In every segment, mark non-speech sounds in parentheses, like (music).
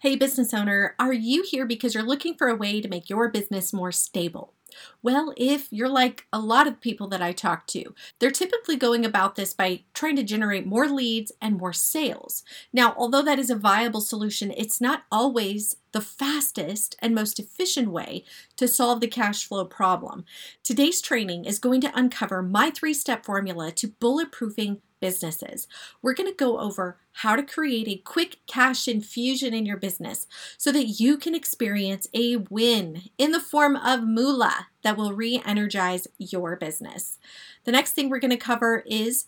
Hey, business owner, are you here because you're looking for a way to make your business more stable? Well, if you're like a lot of people that I talk to, they're typically going about this by trying to generate more leads and more sales. Now, although that is a viable solution, it's not always the fastest and most efficient way to solve the cash flow problem. Today's training is going to uncover my three step formula to bulletproofing businesses. We're going to go over how to create a quick cash infusion in your business so that you can experience a win in the form of moolah that will re energize your business. The next thing we're going to cover is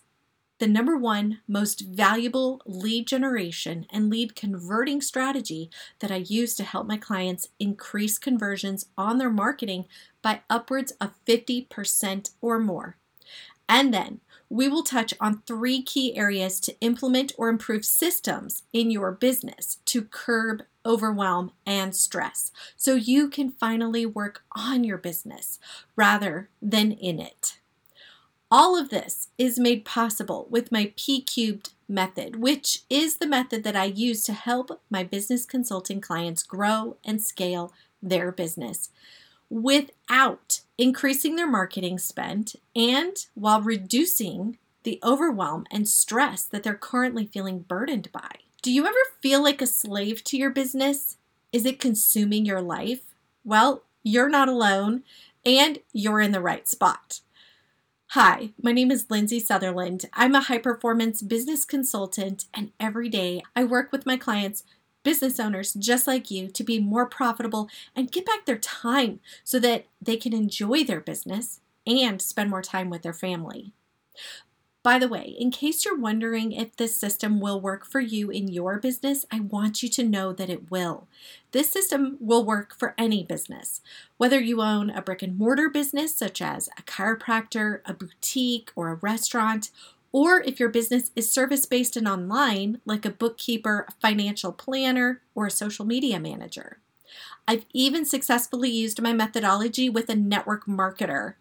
the number one most valuable lead generation and lead converting strategy that I use to help my clients increase conversions on their marketing by upwards of 50% or more. And then we will touch on three key areas to implement or improve systems in your business to curb overwhelm and stress so you can finally work on your business rather than in it. All of this is made possible with my P cubed method, which is the method that I use to help my business consulting clients grow and scale their business without increasing their marketing spend and while reducing the overwhelm and stress that they're currently feeling burdened by. Do you ever feel like a slave to your business? Is it consuming your life? Well, you're not alone and you're in the right spot. Hi, my name is Lindsay Sutherland. I'm a high performance business consultant, and every day I work with my clients business owners just like you to be more profitable and get back their time so that they can enjoy their business and spend more time with their family. By the way, in case you're wondering if this system will work for you in your business, I want you to know that it will. This system will work for any business. Whether you own a brick and mortar business, such as a chiropractor, a boutique, or a restaurant, or if your business is service based and online, like a bookkeeper, a financial planner, or a social media manager. I've even successfully used my methodology with a network marketer.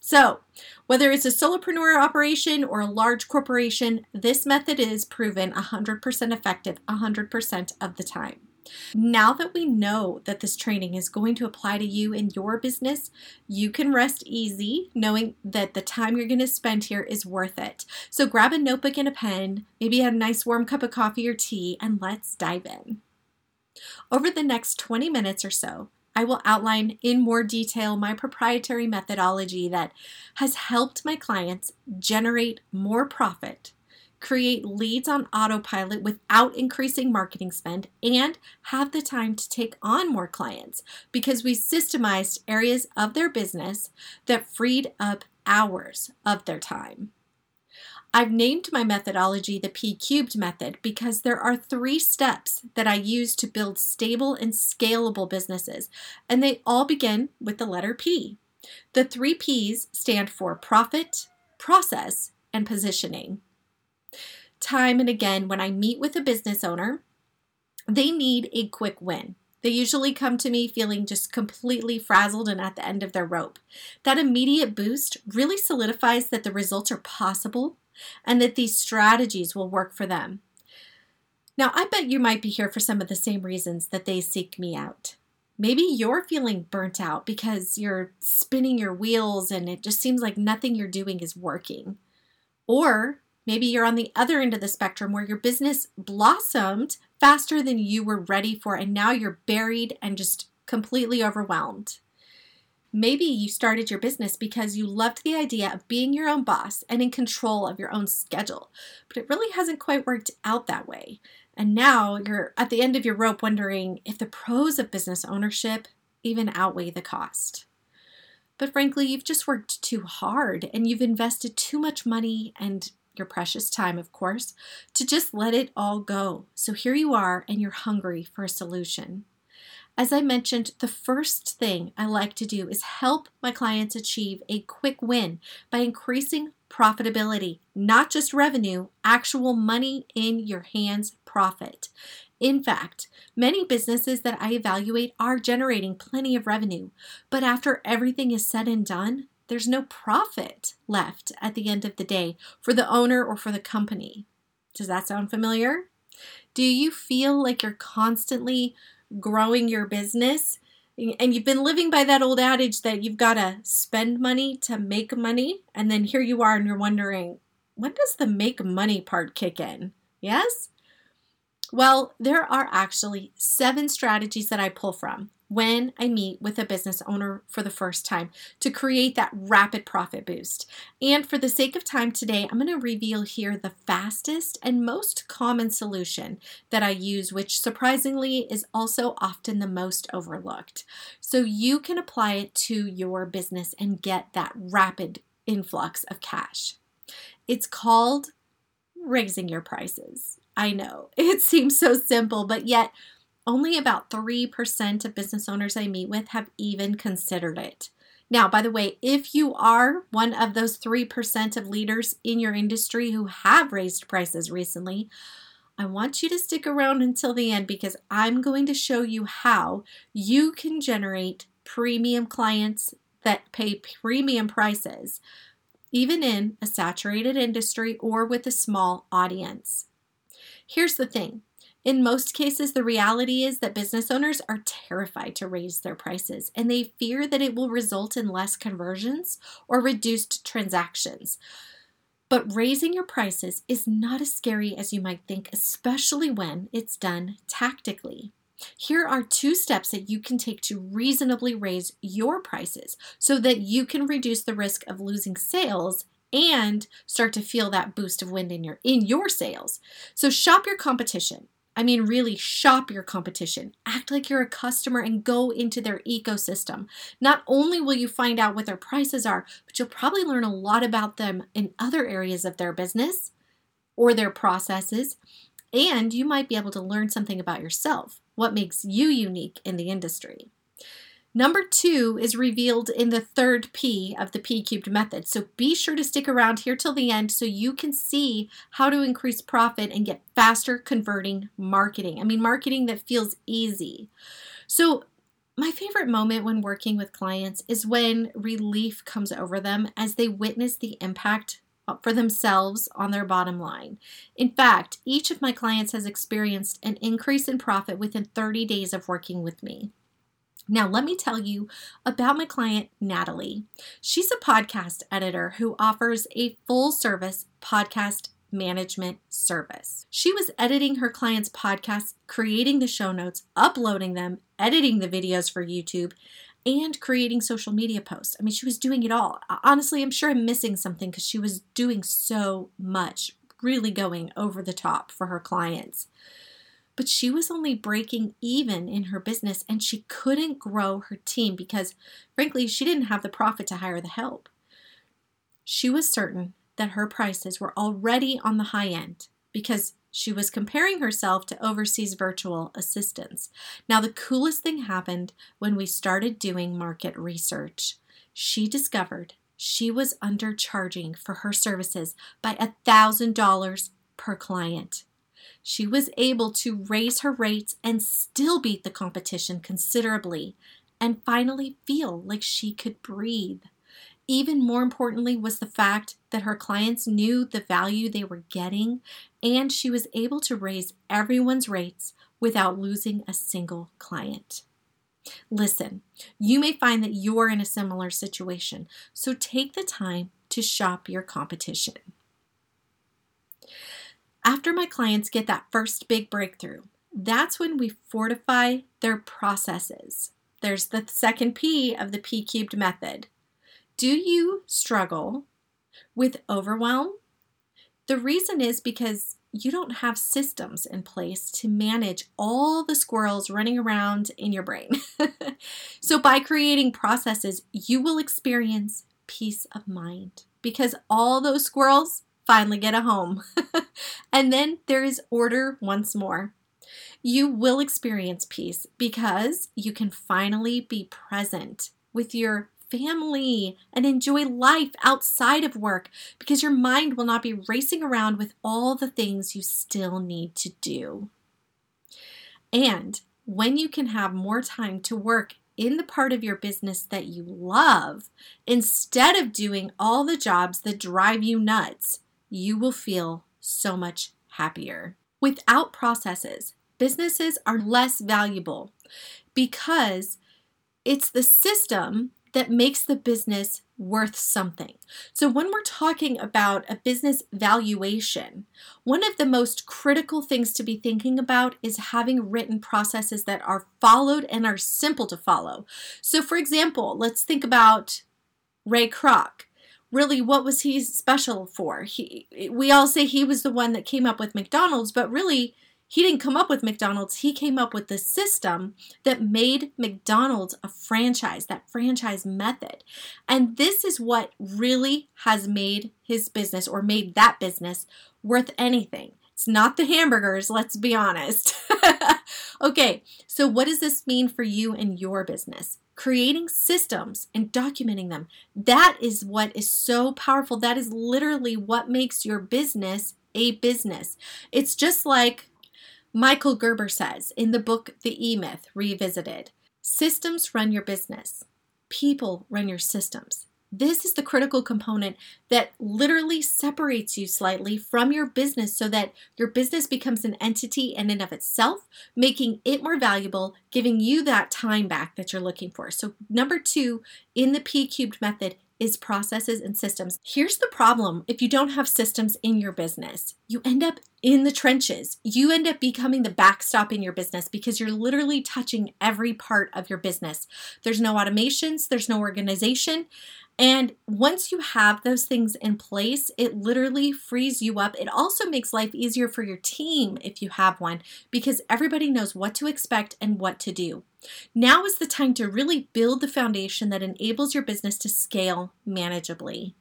So, whether it's a solopreneur operation or a large corporation, this method is proven 100% effective 100% of the time. Now that we know that this training is going to apply to you in your business, you can rest easy knowing that the time you're going to spend here is worth it. So grab a notebook and a pen, maybe a nice warm cup of coffee or tea, and let's dive in. Over the next 20 minutes or so, I will outline in more detail my proprietary methodology that has helped my clients generate more profit create leads on autopilot without increasing marketing spend, and have the time to take on more clients because we systemized areas of their business that freed up hours of their time. I've named my methodology the P cubed method because there are three steps that I use to build stable and scalable businesses, and they all begin with the letter P. The three P's stand for profit, process, and positioning time and again when I meet with a business owner, they need a quick win. They usually come to me feeling just completely frazzled and at the end of their rope. That immediate boost really solidifies that the results are possible and that these strategies will work for them. Now, I bet you might be here for some of the same reasons that they seek me out. Maybe you're feeling burnt out because you're spinning your wheels and it just seems like nothing you're doing is working. Or Maybe you're on the other end of the spectrum where your business blossomed faster than you were ready for, and now you're buried and just completely overwhelmed. Maybe you started your business because you loved the idea of being your own boss and in control of your own schedule, but it really hasn't quite worked out that way. And now you're at the end of your rope wondering if the pros of business ownership even outweigh the cost. But frankly, you've just worked too hard and you've invested too much money and your precious time, of course, to just let it all go. So here you are, and you're hungry for a solution. As I mentioned, the first thing I like to do is help my clients achieve a quick win by increasing profitability, not just revenue, actual money in your hands profit. In fact, many businesses that I evaluate are generating plenty of revenue, but after everything is said and done, there's no profit left at the end of the day for the owner or for the company. Does that sound familiar? Do you feel like you're constantly growing your business? And you've been living by that old adage that you've got to spend money to make money. And then here you are and you're wondering, when does the make money part kick in? Yes? Well, there are actually seven strategies that I pull from when I meet with a business owner for the first time to create that rapid profit boost. And for the sake of time today, I'm going to reveal here the fastest and most common solution that I use, which surprisingly is also often the most overlooked. So you can apply it to your business and get that rapid influx of cash. It's called raising your prices. I know (laughs) it seems so simple, but yet only about 3% of business owners I meet with have even considered it. Now, by the way, if you are one of those 3% of leaders in your industry who have raised prices recently, I want you to stick around until the end because I'm going to show you how you can generate premium clients that pay premium prices, even in a saturated industry or with a small audience. Here's the thing in most cases, the reality is that business owners are terrified to raise their prices and they fear that it will result in less conversions or reduced transactions. But raising your prices is not as scary as you might think, especially when it's done tactically. Here are two steps that you can take to reasonably raise your prices so that you can reduce the risk of losing sales and start to feel that boost of wind in your in your sales. So shop your competition. I mean, really shop your competition. Act like you're a customer and go into their ecosystem. Not only will you find out what their prices are, but you'll probably learn a lot about them in other areas of their business or their processes. And you might be able to learn something about yourself, what makes you unique in the industry. Number two is revealed in the third P of the P cubed method. So be sure to stick around here till the end so you can see how to increase profit and get faster converting marketing. I mean, marketing that feels easy. So, my favorite moment when working with clients is when relief comes over them as they witness the impact for themselves on their bottom line. In fact, each of my clients has experienced an increase in profit within 30 days of working with me. Now, let me tell you about my client, Natalie. She's a podcast editor who offers a full service podcast management service. She was editing her clients' podcasts, creating the show notes, uploading them, editing the videos for YouTube, and creating social media posts. I mean, she was doing it all. Honestly, I'm sure I'm missing something because she was doing so much, really going over the top for her clients but she was only breaking even in her business and she couldn't grow her team because, frankly, she didn't have the profit to hire the help. She was certain that her prices were already on the high end because she was comparing herself to overseas virtual assistants. Now, the coolest thing happened when we started doing market research. She discovered she was undercharging for her services by $1,000 per client she was able to raise her rates and still beat the competition considerably and finally feel like she could breathe. Even more importantly was the fact that her clients knew the value they were getting and she was able to raise everyone's rates without losing a single client. Listen, you may find that you're in a similar situation, so take the time to shop your competition. After my clients get that first big breakthrough, that's when we fortify their processes. There's the second P of the P cubed method. Do you struggle with overwhelm? The reason is because you don't have systems in place to manage all the squirrels running around in your brain. (laughs) so, by creating processes, you will experience peace of mind because all those squirrels finally get a home. (laughs) and then there is order once more. You will experience peace because you can finally be present with your family and enjoy life outside of work because your mind will not be racing around with all the things you still need to do. And when you can have more time to work in the part of your business that you love, instead of doing all the jobs that drive you nuts, you will feel so much happier. Without processes, businesses are less valuable because it's the system that makes the business worth something. So, when we're talking about a business valuation, one of the most critical things to be thinking about is having written processes that are followed and are simple to follow. So, for example, let's think about Ray Kroc. Really, what was he special for? He, we all say he was the one that came up with McDonald's, but really, he didn't come up with McDonald's, he came up with the system that made McDonald's a franchise, that franchise method. And this is what really has made his business or made that business worth anything. It's not the hamburgers, let's be honest. (laughs) okay, so what does this mean for you and your business? Creating systems and documenting them. That is what is so powerful. That is literally what makes your business a business. It's just like Michael Gerber says in the book The E Myth Revisited Systems run your business, people run your systems. This is the critical component that literally separates you slightly from your business so that your business becomes an entity in and of itself, making it more valuable, giving you that time back that you're looking for. So, number two in the P cubed method is processes and systems. Here's the problem if you don't have systems in your business, you end up in the trenches. You end up becoming the backstop in your business because you're literally touching every part of your business. There's no automations, there's no organization. And once you have those things in place, it literally frees you up. It also makes life easier for your team if you have one because everybody knows what to expect and what to do. Now is the time to really build the foundation that enables your business to scale manageably.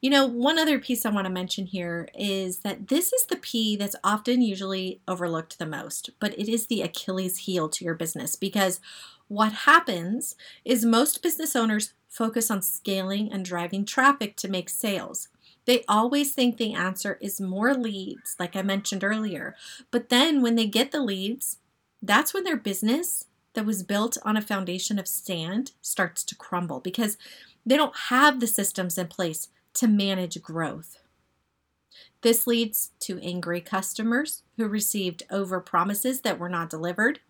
You know, one other piece I want to mention here is that this is the P that's often usually overlooked the most, but it is the Achilles heel to your business because what happens is most business owners focus on scaling and driving traffic to make sales. They always think the answer is more leads, like I mentioned earlier. But then when they get the leads, that's when their business that was built on a foundation of sand starts to crumble because they don't have the systems in place to manage growth. This leads to angry customers who received over promises that were not delivered.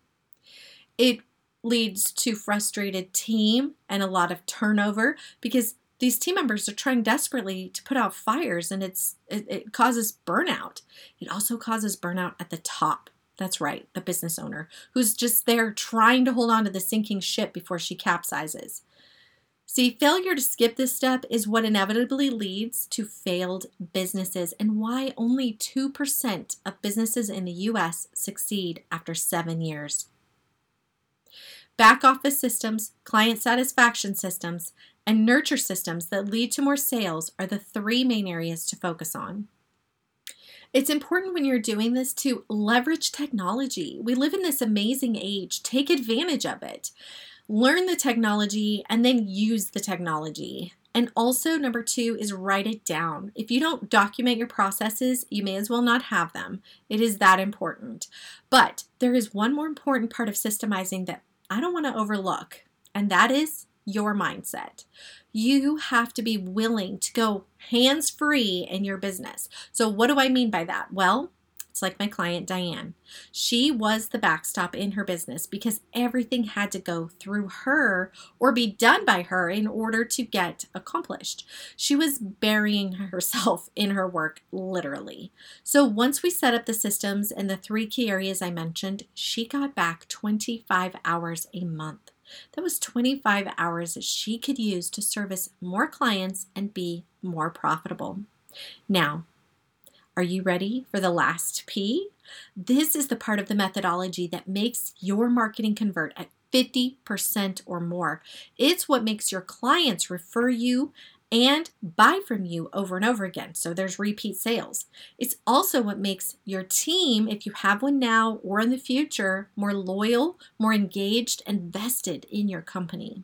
It leads to frustrated team and a lot of turnover because these team members are trying desperately to put out fires and it's it, it causes burnout. It also causes burnout at the top that's right, the business owner, who's just there trying to hold on to the sinking ship before she capsizes. See, failure to skip this step is what inevitably leads to failed businesses and why only 2% of businesses in the US succeed after seven years. Back office systems, client satisfaction systems, and nurture systems that lead to more sales are the three main areas to focus on. It's important when you're doing this to leverage technology. We live in this amazing age. Take advantage of it. Learn the technology and then use the technology. And also, number two is write it down. If you don't document your processes, you may as well not have them. It is that important. But there is one more important part of systemizing that I don't want to overlook, and that is your mindset. You have to be willing to go hands free in your business. So, what do I mean by that? Well, it's like my client Diane. She was the backstop in her business because everything had to go through her or be done by her in order to get accomplished. She was burying (laughs) herself in her work, literally. So once we set up the systems and the three key areas I mentioned, she got back 25 hours a month. That was 25 hours that she could use to service more clients and be more profitable. Now, are you ready for the last P? This is the part of the methodology that makes your marketing convert at 50% or more. It's what makes your clients refer you and buy from you over and over again. So there's repeat sales. It's also what makes your team, if you have one now or in the future, more loyal, more engaged, and vested in your company.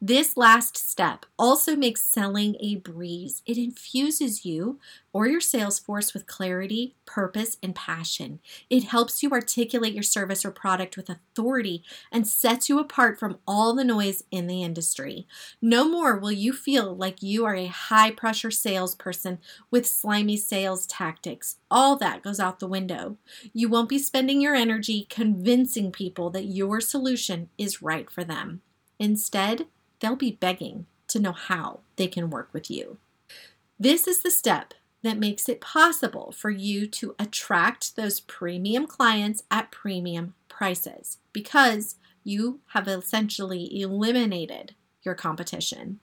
This last step also makes selling a breeze. It infuses you or your sales force with clarity, purpose, and passion. It helps you articulate your service or product with authority and sets you apart from all the noise in the industry. No more will you feel like you are a high pressure salesperson with slimy sales tactics. All that goes out the window. You won't be spending your energy convincing people that your solution is right for them. Instead, they'll be begging to know how they can work with you. This is the step that makes it possible for you to attract those premium clients at premium prices because you have essentially eliminated your competition.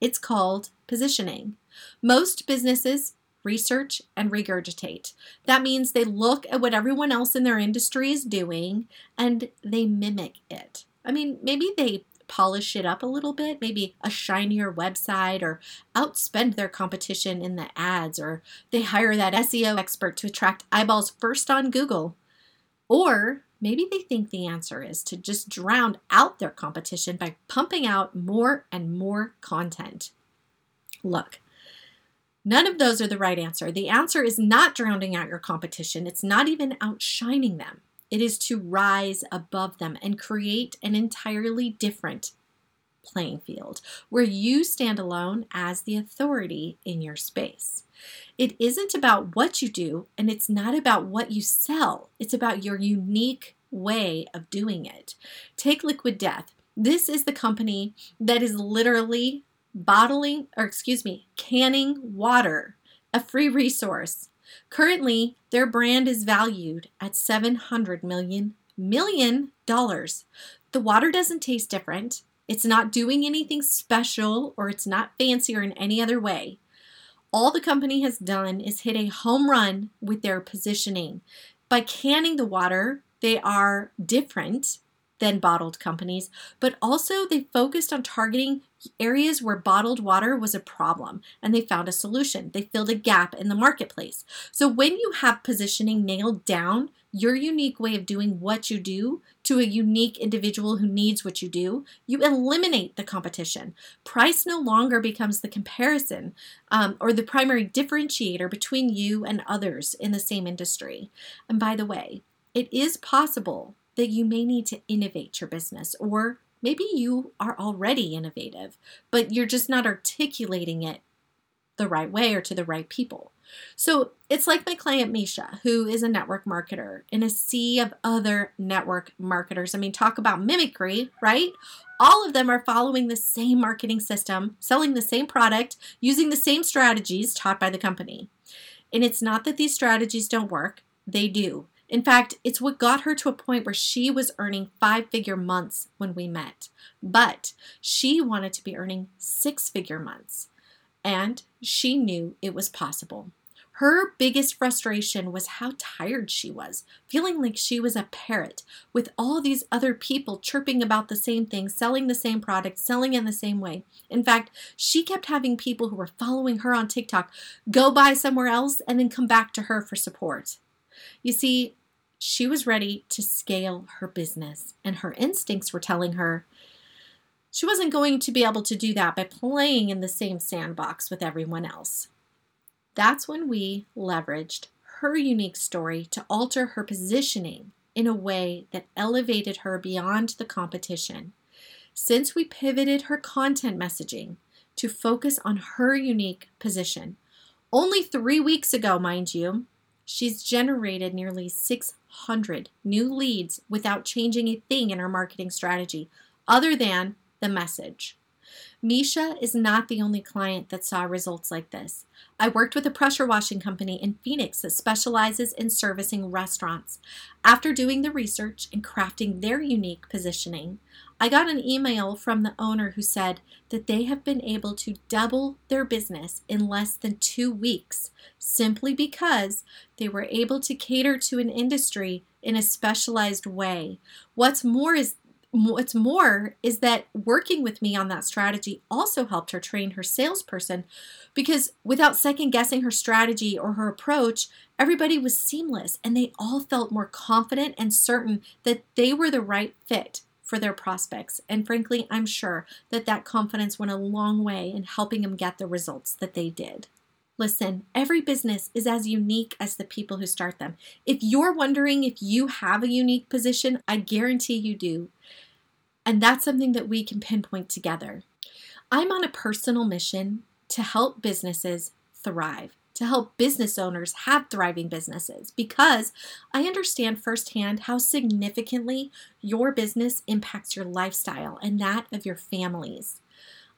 It's called positioning. Most businesses research and regurgitate. That means they look at what everyone else in their industry is doing and they mimic it. I mean, maybe they polish it up a little bit, maybe a shinier website or outspend their competition in the ads, or they hire that SEO expert to attract eyeballs first on Google. Or maybe they think the answer is to just drown out their competition by pumping out more and more content. Look, None of those are the right answer. The answer is not drowning out your competition. It's not even outshining them. It is to rise above them and create an entirely different playing field where you stand alone as the authority in your space. It isn't about what you do and it's not about what you sell, it's about your unique way of doing it. Take Liquid Death. This is the company that is literally bottling, or excuse me, canning water, a free resource Currently, their brand is valued at 700 million million dollars. The water doesn't taste different. It's not doing anything special or it's not fancier in any other way. All the company has done is hit a home run with their positioning. By canning the water, they are different than bottled companies, but also they focused on targeting areas where bottled water was a problem and they found a solution. They filled a gap in the marketplace. So when you have positioning nailed down, your unique way of doing what you do to a unique individual who needs what you do, you eliminate the competition. Price no longer becomes the comparison um, or the primary differentiator between you and others in the same industry. And by the way, it is possible that you may need to innovate your business or maybe you are already innovative, but you're just not articulating it the right way or to the right people. So it's like my client Misha, who is a network marketer in a sea of other network marketers. I mean, talk about mimicry, right? All of them are following the same marketing system, selling the same product, using the same strategies taught by the company. And it's not that these strategies don't work, they do. In fact, it's what got her to a point where she was earning five figure months when we met. But she wanted to be earning six figure months. And she knew it was possible. Her biggest frustration was how tired she was, feeling like she was a parrot with all these other people chirping about the same thing, selling the same product, selling in the same way. In fact, she kept having people who were following her on TikTok go buy somewhere else and then come back to her for support. You see, she was ready to scale her business, and her instincts were telling her she wasn't going to be able to do that by playing in the same sandbox with everyone else. That's when we leveraged her unique story to alter her positioning in a way that elevated her beyond the competition. Since we pivoted her content messaging to focus on her unique position, only three weeks ago, mind you, she's generated nearly 600 new leads without changing a thing in her marketing strategy other than the message. Misha is not the only client that saw results like this. I worked with a pressure washing company in Phoenix that specializes in servicing restaurants. After doing the research and crafting their unique positioning, I got an email from the owner who said that they have been able to double their business in less than two weeks simply because they were able to cater to an industry in a specialized way. What's more is what's more is that working with me on that strategy also helped her train her salesperson because without second guessing her strategy or her approach, everybody was seamless and they all felt more confident and certain that they were the right fit for their prospects. And frankly, I'm sure that that confidence went a long way in helping them get the results that they did. Listen, every business is as unique as the people who start them. If you're wondering if you have a unique position, I guarantee you do. And that's something that we can pinpoint together. I'm on a personal mission to help businesses thrive, to help business owners have thriving businesses, because I understand firsthand how significantly your business impacts your lifestyle and that of your families.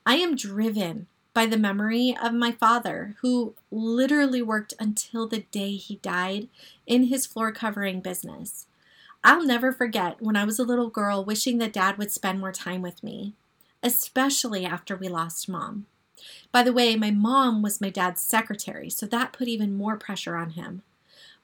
I am driven by the memory of my father, who literally worked until the day he died in his floor covering business. I'll never forget when I was a little girl wishing that dad would spend more time with me, especially after we lost mom. By the way, my mom was my dad's secretary, so that put even more pressure on him.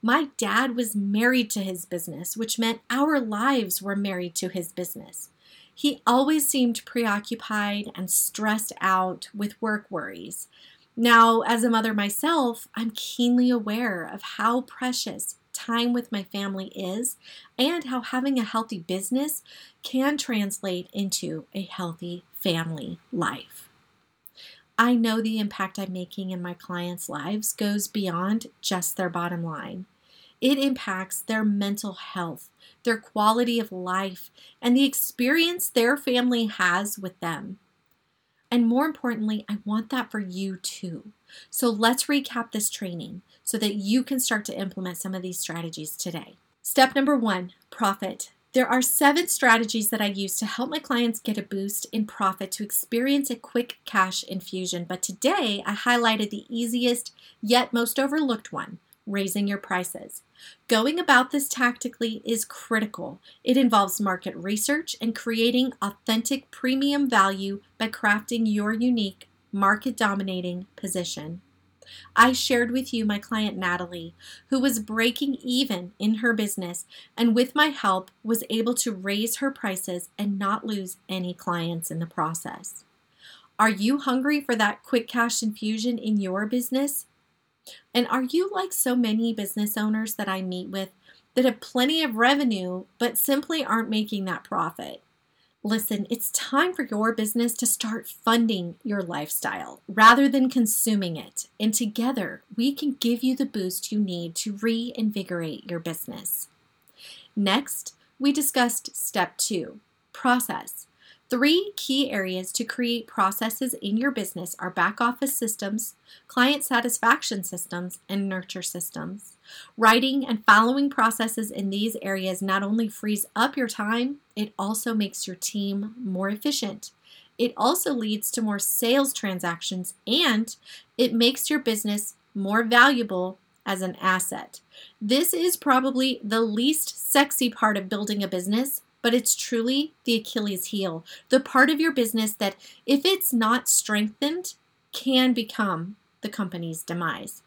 My dad was married to his business, which meant our lives were married to his business. He always seemed preoccupied and stressed out with work worries. Now, as a mother myself, I'm keenly aware of how precious time with my family is and how having a healthy business can translate into a healthy family life. I know the impact I'm making in my clients' lives goes beyond just their bottom line. It impacts their mental health, their quality of life, and the experience their family has with them. And more importantly, I want that for you too. So let's recap this training so that you can start to implement some of these strategies today. Step number one profit. There are seven strategies that I use to help my clients get a boost in profit to experience a quick cash infusion. But today I highlighted the easiest yet most overlooked one raising your prices. Going about this tactically is critical. It involves market research and creating authentic premium value by crafting your unique market dominating position. I shared with you my client Natalie, who was breaking even in her business and with my help was able to raise her prices and not lose any clients in the process. Are you hungry for that quick cash infusion in your business? And are you like so many business owners that I meet with that have plenty of revenue but simply aren't making that profit? Listen, it's time for your business to start funding your lifestyle rather than consuming it. And together, we can give you the boost you need to reinvigorate your business. Next, we discussed step two process. Three key areas to create processes in your business are back office systems, client satisfaction systems, and nurture systems. Writing and following processes in these areas not only frees up your time, it also makes your team more efficient. It also leads to more sales transactions and it makes your business more valuable as an asset. This is probably the least sexy part of building a business, but it's truly the Achilles heel, the part of your business that, if it's not strengthened, can become the company's demise.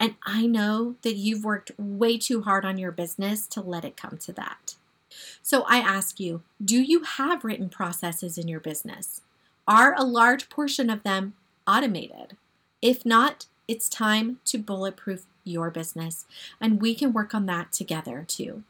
And I know that you've worked way too hard on your business to let it come to that. So I ask you do you have written processes in your business? Are a large portion of them automated? If not, it's time to bulletproof your business, and we can work on that together too.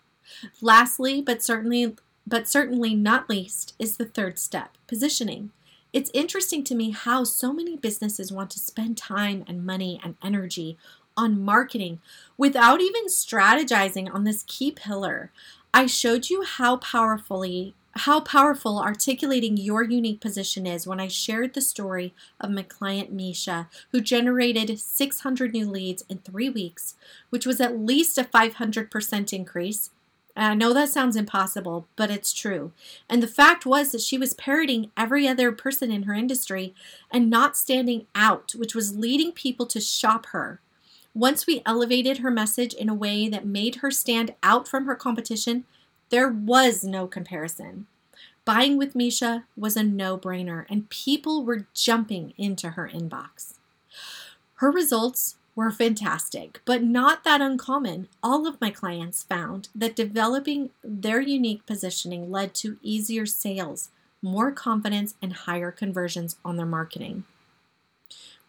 Lastly, but certainly but certainly not least is the third step positioning. It's interesting to me how so many businesses want to spend time and money and energy on marketing without even strategizing on this key pillar. I showed you how powerfully how powerful articulating your unique position is when I shared the story of my client Misha, who generated 600 new leads in three weeks, which was at least a 500% increase and I know that sounds impossible, but it's true. And the fact was that she was parroting every other person in her industry and not standing out, which was leading people to shop her. Once we elevated her message in a way that made her stand out from her competition, there was no comparison. Buying with Misha was a no brainer, and people were jumping into her inbox. Her results were fantastic, but not that uncommon. All of my clients found that developing their unique positioning led to easier sales, more confidence, and higher conversions on their marketing.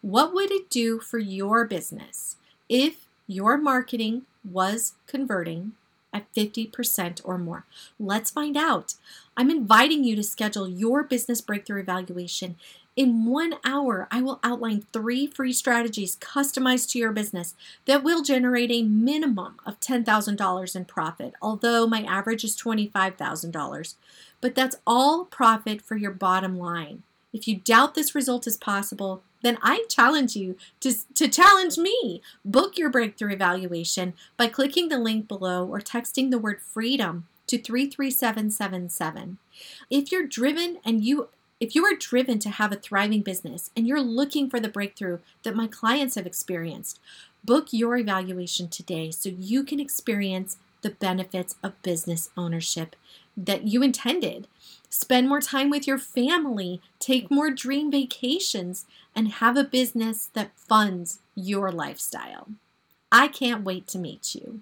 What would it do for your business if your marketing was converting at 50% or more. Let's find out. I'm inviting you to schedule your business breakthrough evaluation. In one hour, I will outline three free strategies customized to your business that will generate a minimum of $10,000 in profit, although my average is $25,000. But that's all profit for your bottom line. If you doubt this result is possible, then I challenge you to, to challenge me. Book your breakthrough evaluation by clicking the link below or texting the word freedom to 33777. If you're driven and you if you are driven to have a thriving business and you're looking for the breakthrough that my clients have experienced, book your evaluation today so you can experience the benefits of business ownership that you intended. Spend more time with your family, take more dream vacations, and have a business that funds your lifestyle. I can't wait to meet you.